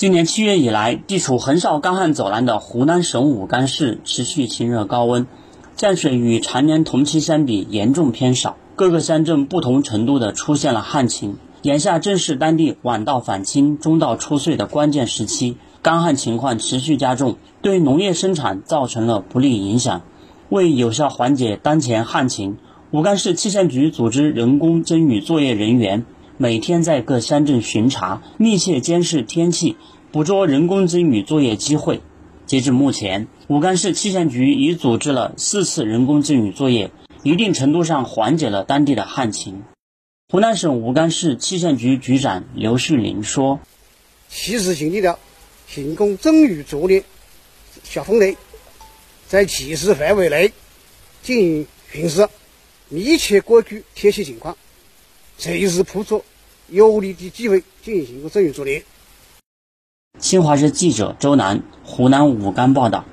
今年七月以来，地处横扫干旱走廊的湖南省武冈市持续晴热高温，降水与常年同期相比严重偏少，各个乡镇不同程度的出现了旱情。眼下正是当地晚稻返青、中稻出穗的关键时期，干旱情况持续加重，对农业生产造成了不利影响。为有效缓解当前旱情，武冈市气象局组织人工增雨作业人员。每天在各乡镇巡查，密切监视天气，捕捉人工增雨作业机会。截至目前，武冈市气象局已组织了四次人工增雨作业，一定程度上缓解了当地的旱情。湖南省武冈市气象局局长刘旭林说：“及时性的人工增雨作业小分队，在计时范围内进行巡视，密切关注天气情况，随时捕捉。”有利的机会进行一个增雨作业。新华社记者周楠，湖南武冈报道。